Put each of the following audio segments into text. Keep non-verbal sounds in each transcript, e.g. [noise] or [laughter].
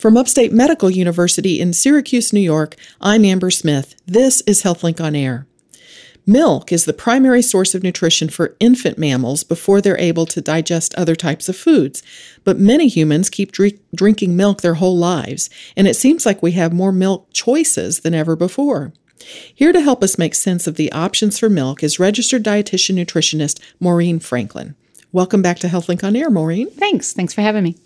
From Upstate Medical University in Syracuse, New York, I'm Amber Smith. This is HealthLink on Air. Milk is the primary source of nutrition for infant mammals before they're able to digest other types of foods. But many humans keep drink- drinking milk their whole lives, and it seems like we have more milk choices than ever before. Here to help us make sense of the options for milk is registered dietitian nutritionist Maureen Franklin. Welcome back to HealthLink on Air, Maureen. Thanks. Thanks for having me.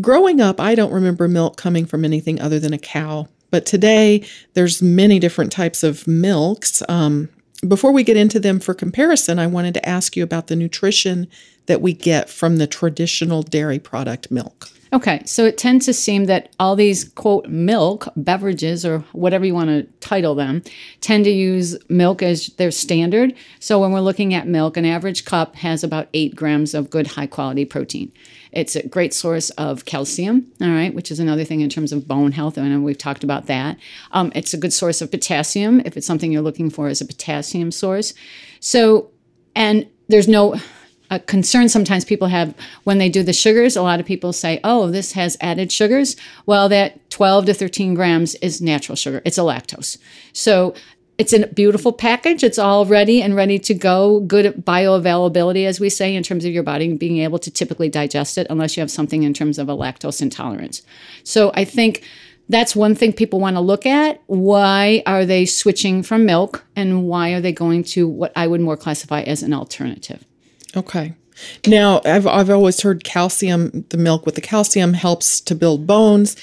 Growing up, I don't remember milk coming from anything other than a cow. But today, there's many different types of milks. Um, before we get into them for comparison, I wanted to ask you about the nutrition that we get from the traditional dairy product milk. Okay, so it tends to seem that all these quote milk beverages or whatever you want to title them tend to use milk as their standard. So when we're looking at milk, an average cup has about eight grams of good high quality protein. It's a great source of calcium, all right, which is another thing in terms of bone health. I know we've talked about that. Um, it's a good source of potassium if it's something you're looking for as a potassium source. So, and there's no a concern sometimes people have when they do the sugars. A lot of people say, oh, this has added sugars. Well, that 12 to 13 grams is natural sugar, it's a lactose. So it's a beautiful package. It's all ready and ready to go. Good bioavailability, as we say, in terms of your body being able to typically digest it, unless you have something in terms of a lactose intolerance. So I think that's one thing people want to look at. Why are they switching from milk and why are they going to what I would more classify as an alternative? Okay. Now, I've, I've always heard calcium, the milk with the calcium helps to build bones.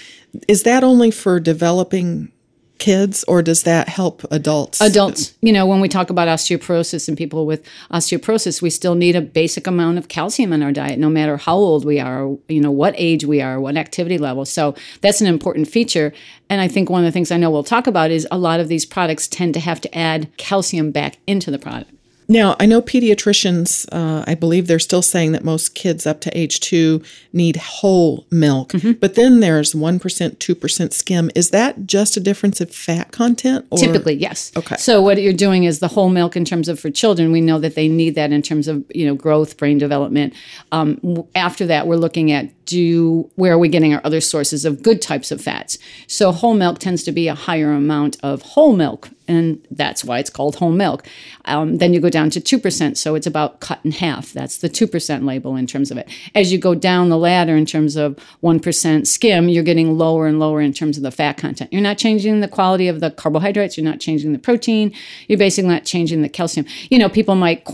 Is that only for developing kids or does that help adults? Adults. You know, when we talk about osteoporosis and people with osteoporosis, we still need a basic amount of calcium in our diet, no matter how old we are, you know, what age we are, what activity level. So that's an important feature. And I think one of the things I know we'll talk about is a lot of these products tend to have to add calcium back into the product. Now, I know pediatricians, uh, I believe they're still saying that most kids up to age two need whole milk, mm-hmm. but then there's 1%, 2% skim. Is that just a difference of fat content? Or? Typically, yes. Okay. So, what you're doing is the whole milk in terms of for children, we know that they need that in terms of, you know, growth, brain development. Um, after that, we're looking at do where are we getting our other sources of good types of fats so whole milk tends to be a higher amount of whole milk and that's why it's called whole milk um, then you go down to 2% so it's about cut in half that's the 2% label in terms of it as you go down the ladder in terms of 1% skim you're getting lower and lower in terms of the fat content you're not changing the quality of the carbohydrates you're not changing the protein you're basically not changing the calcium you know people might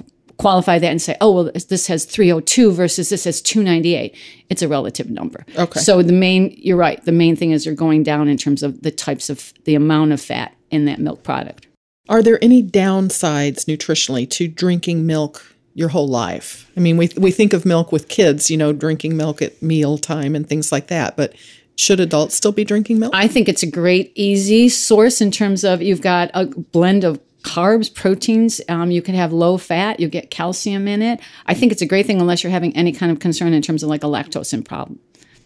qualify that and say, oh, well, this has 302 versus this has 298. It's a relative number. Okay. So the main, you're right. The main thing is you're going down in terms of the types of the amount of fat in that milk product. Are there any downsides nutritionally to drinking milk your whole life? I mean, we we think of milk with kids, you know, drinking milk at meal time and things like that, but should adults still be drinking milk? I think it's a great, easy source in terms of you've got a blend of carbs, proteins. Um, you can have low fat. You get calcium in it. I think it's a great thing unless you're having any kind of concern in terms of like a lactose in problem.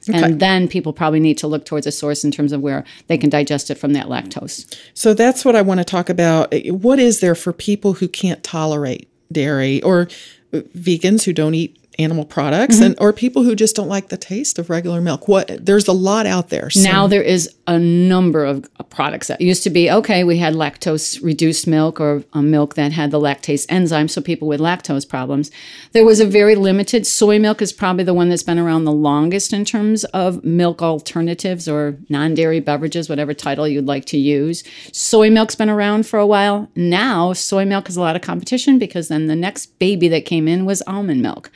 Okay. And then people probably need to look towards a source in terms of where they can digest it from that lactose. So that's what I want to talk about. What is there for people who can't tolerate dairy or vegans who don't eat animal products mm-hmm. and or people who just don't like the taste of regular milk what there's a lot out there so. now there is a number of products that used to be okay we had lactose reduced milk or a milk that had the lactase enzyme so people with lactose problems. There was a very limited soy milk is probably the one that's been around the longest in terms of milk alternatives or non-dairy beverages whatever title you'd like to use. Soy milk's been around for a while. Now soy milk has a lot of competition because then the next baby that came in was almond milk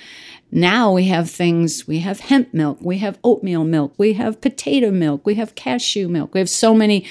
now we have things, we have hemp milk, we have oatmeal milk, we have potato milk, we have cashew milk. We have so many,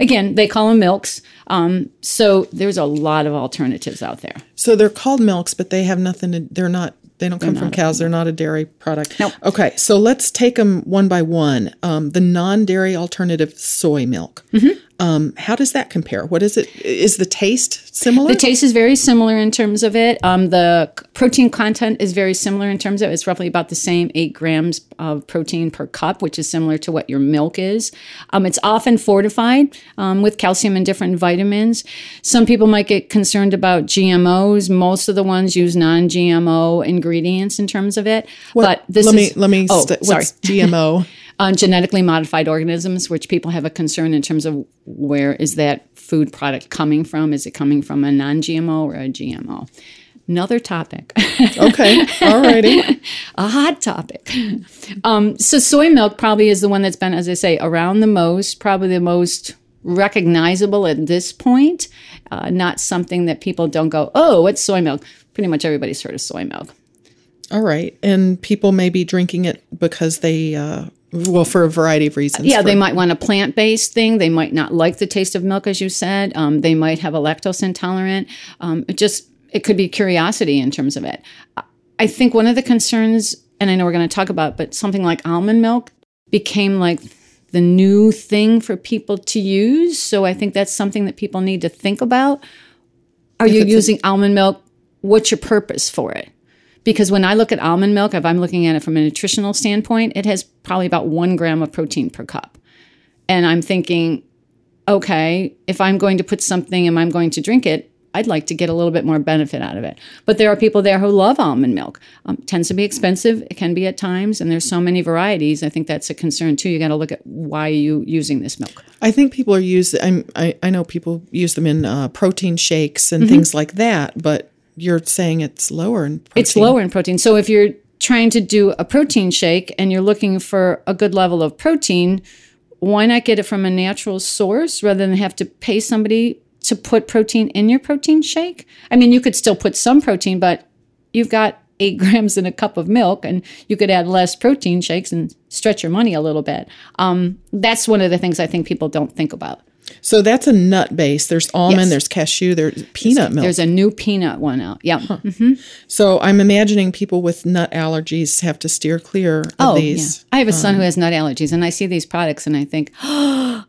again, they call them milks. Um, so there's a lot of alternatives out there. So they're called milks, but they have nothing to, they're not, they don't come from cows. They're not a dairy product. No. Okay, so let's take them one by one. Um, the non dairy alternative soy milk. Mm-hmm. Um, how does that compare? What is it? Is the taste similar? The taste is very similar in terms of it. Um, the protein content is very similar in terms of it. it's roughly about the same eight grams of protein per cup, which is similar to what your milk is. Um, it's often fortified um, with calcium and different vitamins. Some people might get concerned about GMOs. Most of the ones use non-GMO ingredients in terms of it. What, but this let is, me let me. Oh, st- sorry. [laughs] GMO? On genetically modified organisms, which people have a concern in terms of where is that food product coming from? Is it coming from a non GMO or a GMO? Another topic. Okay. All righty. [laughs] a hot topic. Um, so, soy milk probably is the one that's been, as I say, around the most, probably the most recognizable at this point. Uh, not something that people don't go, oh, it's soy milk. Pretty much everybody's heard of soy milk. All right. And people may be drinking it because they, uh, well, for a variety of reasons. Yeah, For- they might want a plant based thing. They might not like the taste of milk, as you said. Um, they might have a lactose intolerant. Um, it just it could be curiosity in terms of it. I think one of the concerns, and I know we're going to talk about, but something like almond milk became like the new thing for people to use. So I think that's something that people need to think about. Are you it's a- using almond milk? What's your purpose for it? Because when I look at almond milk, if I'm looking at it from a nutritional standpoint, it has probably about one gram of protein per cup. And I'm thinking, okay, if I'm going to put something and I'm going to drink it, I'd like to get a little bit more benefit out of it. But there are people there who love almond milk. Um, tends to be expensive. It can be at times, and there's so many varieties. I think that's a concern too. You got to look at why are you using this milk. I think people are using, I'm, I, I know people use them in uh, protein shakes Mm-hmm. and things like that, but you're saying it's lower in protein. It's lower in protein. So if you're trying to do a protein shake and you're looking for a good level of protein, why not get it from a natural source rather than have to pay somebody to put protein in your protein shake? I mean, you could still put some protein, but you've got eight [laughs] grams in a cup of milk, and you could add less protein shakes and stretch your money a little bit. Um, that's one of the things I think people don't think about. So that's a nut base. There's almond, Yes. there's cashew, there's peanut milk. There's a new peanut one out. Yeah. Mm-hmm. so I'm imagining people with nut allergies have to steer clear of Oh, these. yeah. I have a son um, who has nut allergies, and I see these products and I think, [gasps] oh,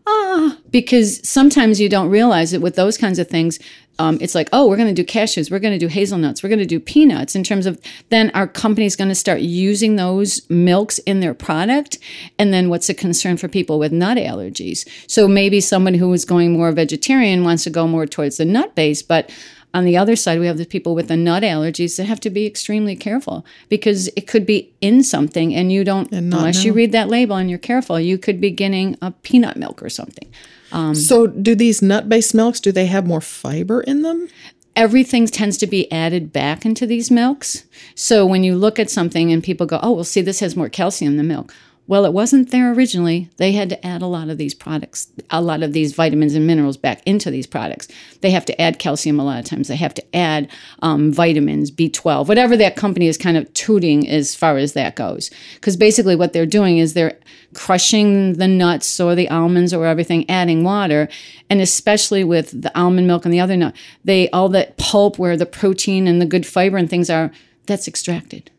because sometimes you don't realize it with those kinds of things. Um, it's like, oh, we're going to do cashews, we're going to do hazelnuts, we're going to do peanuts. In terms of then our company's going to start using those milks in their product, and then what's a concern for people with nut allergies? So maybe someone who is going more vegetarian wants to go more towards the nut base, but on the other side, we have the people with the nut allergies that have to be extremely careful because it could be in something and you don't, not unless you read that label and you're careful, you could be getting a peanut milk or something. Um, so do these nut based milks, do they have more fiber in them? Everything tends to be added back into these milks. So when you look at something and people go, oh, well, see, this has more calcium than milk. Well, it wasn't there originally. They had to add a lot of these products, a lot of these vitamins and minerals back into these products. They have to add calcium a lot of times. They have to add um, vitamins, B12, whatever that company is kind of tooting as far as that goes. Because basically, what they're doing is they're crushing the nuts or the almonds or everything, adding water. And especially with the almond milk and the other nut, they all that pulp where the protein and the good fiber and things are, that's extracted.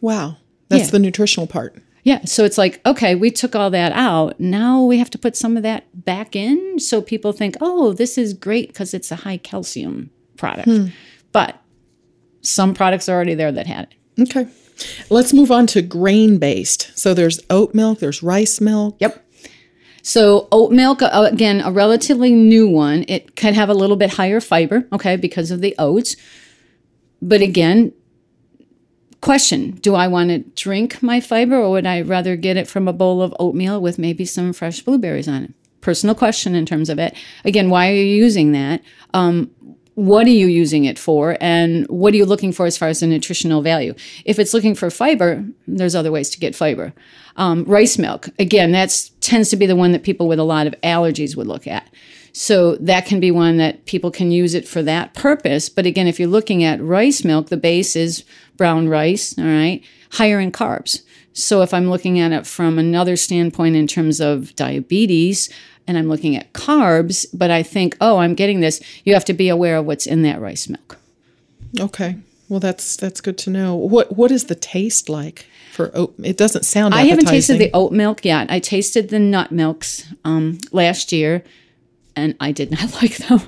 Wow. That's Yeah. the nutritional part. Yeah, so it's like, okay, we took all that out. Now we have to put some of that back in so people think, oh, this is great because it's a high calcium product. But some products are already there that had it. Okay. Let's move on to grain based. So there's oat milk, there's rice milk. Yep. So oat milk, uh, again, a relatively new one. It can have a little bit higher fiber, okay, because of the oats. But again, question do I want to drink my fiber or would I rather get it from a bowl of oatmeal with maybe some fresh blueberries on it? Personal question in terms of it. Again, why are you using that? Um, what are you using it for? And what are you looking for as far as the nutritional value? If it's looking for fiber, there's other ways to get fiber. Um, rice milk, again, that tends to be the one that people with a lot of allergies would look at. So that can be one that people can use it for that purpose. But again, if you're looking at rice milk, the base is brown rice, all right, higher in carbs. So if I'm looking at it from another standpoint in terms of diabetes, and I'm looking at carbs, but I think, oh, I'm getting this, you have to be aware of what's in that rice milk. Okay. Well, that's that's good to know. What what is the taste like for oat? It doesn't sound. I haven't tasted the oat milk yet. I tasted the nut milks um, last year, and I did not [laughs] like them.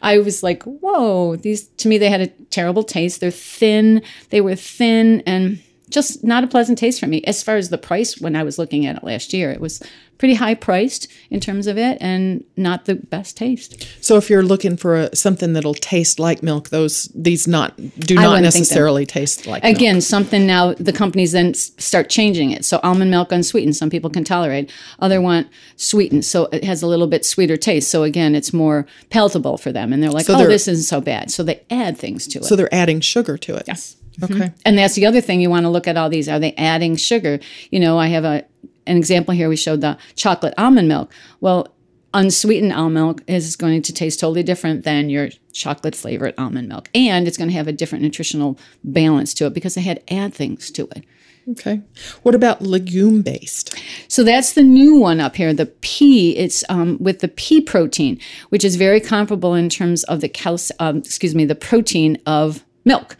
I was like, "Whoa!" These to me they had a terrible taste. They're thin. They were thin and just not a pleasant taste for me. As far as the price, when I was looking at it last year, it was pretty high priced in terms of it and not the best taste. So if you're looking for a, something that'll taste like milk, those these not do I not wouldn't think so. necessarily taste like milk. Again, something now the companies then start changing it. So almond milk unsweetened, some people can tolerate. Other want sweetened, so it has a little bit sweeter taste. So again, it's more palatable for them, and they're like, So "Oh, they're- this isn't so bad." So they add things to it. So they're adding sugar to it. Yes. Okay. Mm-hmm. And that's the other thing you want to look at all these. Are they adding sugar? You know, I have a an example here. We showed the chocolate almond milk. Well, unsweetened almond milk is going to taste totally different than your chocolate flavored almond milk. And it's going to have a different nutritional balance to it because they had add things to it. Okay. What about legume based? So that's the new one up here, the pea. It's um, with the pea protein, which is very comparable in terms of the cal- um, excuse me, the protein of milk.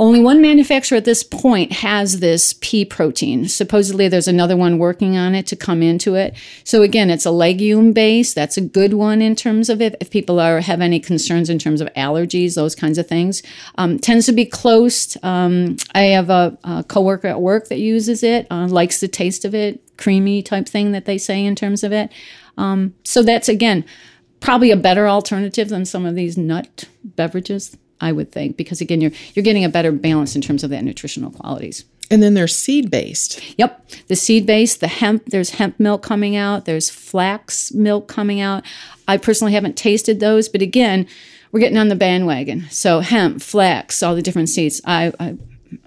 Only one manufacturer at this point has this pea protein. Supposedly, there's another one working on it to come into it. So again, it's a legume base. That's a good one in terms of it. If people are have any concerns in terms of allergies, those kinds of things, um, tends to be close. Um, I have a, a coworker at work that uses it, uh, likes the taste of it, creamy type thing that they say in terms of it. Um, so that's again probably a better alternative than some of these nut beverages. I would think because again, you're you're getting a better balance in terms of that nutritional qualities. And then they're seed based. Yep, the seed based, the hemp. There's hemp milk coming out. There's flax milk coming out. I personally haven't tasted those, but again, we're getting on the bandwagon. So hemp, flax, all the different seeds. I I,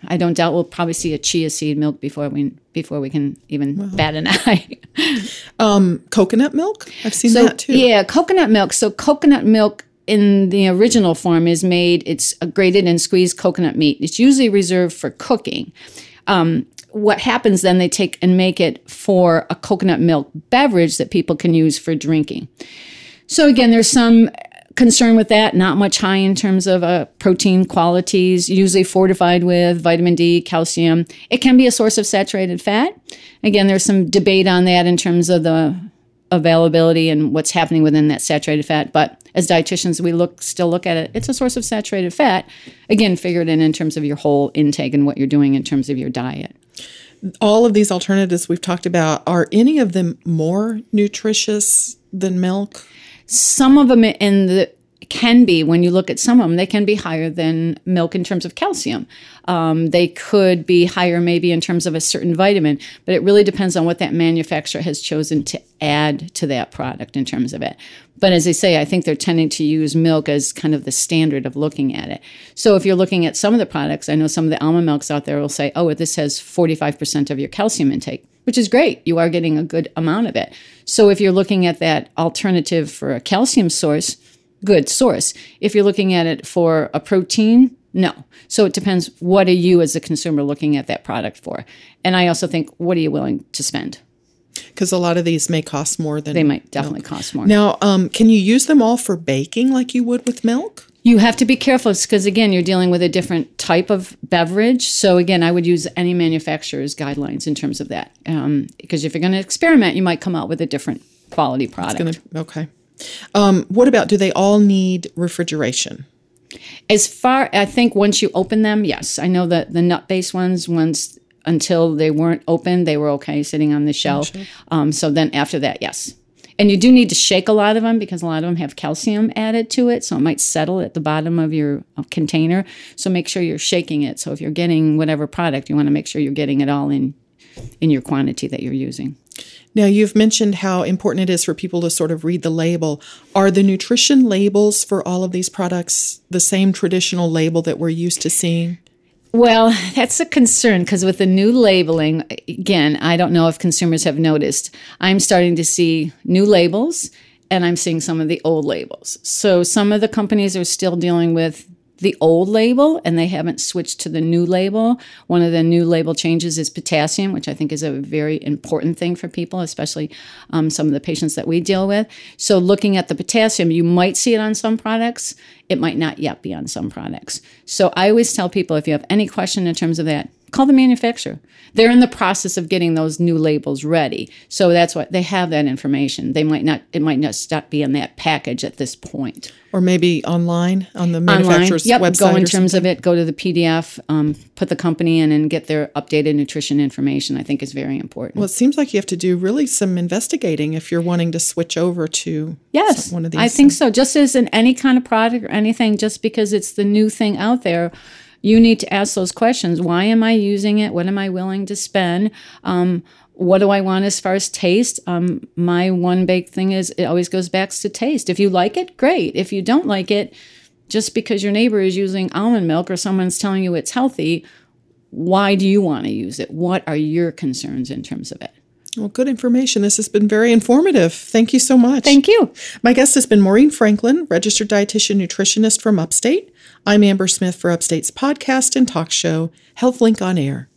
I don't doubt we'll probably see a chia seed milk before we before we can even bat an eye. um, Coconut milk? I've seen So that too. yeah, coconut milk. So coconut milk in the original form is made. It's a grated and squeezed coconut meat. It's usually reserved for cooking. Um, what happens then? They take and make it for a coconut milk beverage that people can use for drinking. So again, there's some concern with that. Not much high in terms of uh, protein qualities. Usually fortified with vitamin D, calcium. It can be a source of saturated fat. Again, there's some debate on that in terms of the availability and what's happening within that saturated fat. But as dietitians, we look still look at it. It's a source of saturated fat. Again, figured in in terms of your whole intake and what you're doing in terms of your diet. All of these alternatives we've talked about, are any of them more nutritious than milk? some of them in the can be when you look at some of them they can be higher than milk in terms of calcium um, they could be higher maybe in terms of a certain vitamin but it really depends on what that manufacturer has chosen to add to that product in terms of it but as i say i think they're tending to use milk as kind of the standard of looking at it so if you're looking at some of the products i know some of the almond milks out there will say oh this has 45% of your calcium intake which is great. You are getting a good amount of it. So if you're looking at that alternative for a calcium source, good source. If you're looking at it for a protein, no. So it depends what are you as a consumer looking at that product for. And I also think what are you willing to spend? Because a lot of these may cost more than They might definitely cost more. Now, um, can you use them all for baking like you would with milk? You have to be careful because again, you're dealing with a different type of beverage. So again, I would use any manufacturer's guidelines in terms of that. Um, because if you're going to experiment, you might come out with a different quality product. Gonna, okay. Um, what about do they all need refrigeration? As far, I think once you open them, yes. I know that the nut based ones, once until they weren't open, they were okay sitting on the shelf. Um, so then after that, yes. And you do need to shake a lot of them because a lot of them have calcium added to it. So it might settle at the bottom of your container. So make sure you're shaking it. So if you're getting whatever product, you want to make sure you're getting it all in in your quantity that you're using. Now, you've mentioned how important it is for people to sort of read the label. Are the nutrition labels for all of these products the same traditional label that we're used to seeing? Well, [laughs] that's a concern because with the new labeling, again, I don't know if consumers have noticed. I'm starting to see new labels and I'm seeing some of the old labels. So some of the companies are still dealing with the old label and they haven't switched to the new label. One of the new label changes is potassium, which I think is a very important thing for people, especially um, some of the patients that we deal with. So, looking at the potassium, you might see it on some products, it might not yet be on some products. So, I always tell people if you have any question in terms of that, call the manufacturer. They're in the process of getting those new labels ready. So that's why they have that information. They might not it might not stop be in that package at this point. Or maybe online on the Online, manufacturer's yep, website. go in terms something. of it, go to the PDF, um, put the company in and get their updated nutrition information. I think is very important. Well, it seems like you have to do really some investigating if you're wanting to switch over to Yes, one of these. I think so. Just as in any kind of product or anything, just because it's the new thing out there, you need to ask those questions. Why am I using it? What am I willing to spend? Um, what do I want as far as taste? Um, my one big thing is it always goes back to taste. If you like it, great. If you don't like it, just because your neighbor is using almond milk or someone's telling you it's healthy, why do you want to use it? What are your concerns in terms of it? Well, good information. This has been very informative. Thank you so much. Thank you. My guest has been Maureen Franklin, registered dietitian nutritionist from Upstate. I'm Amber Smith for Upstate's podcast and talk show, HealthLink on Air.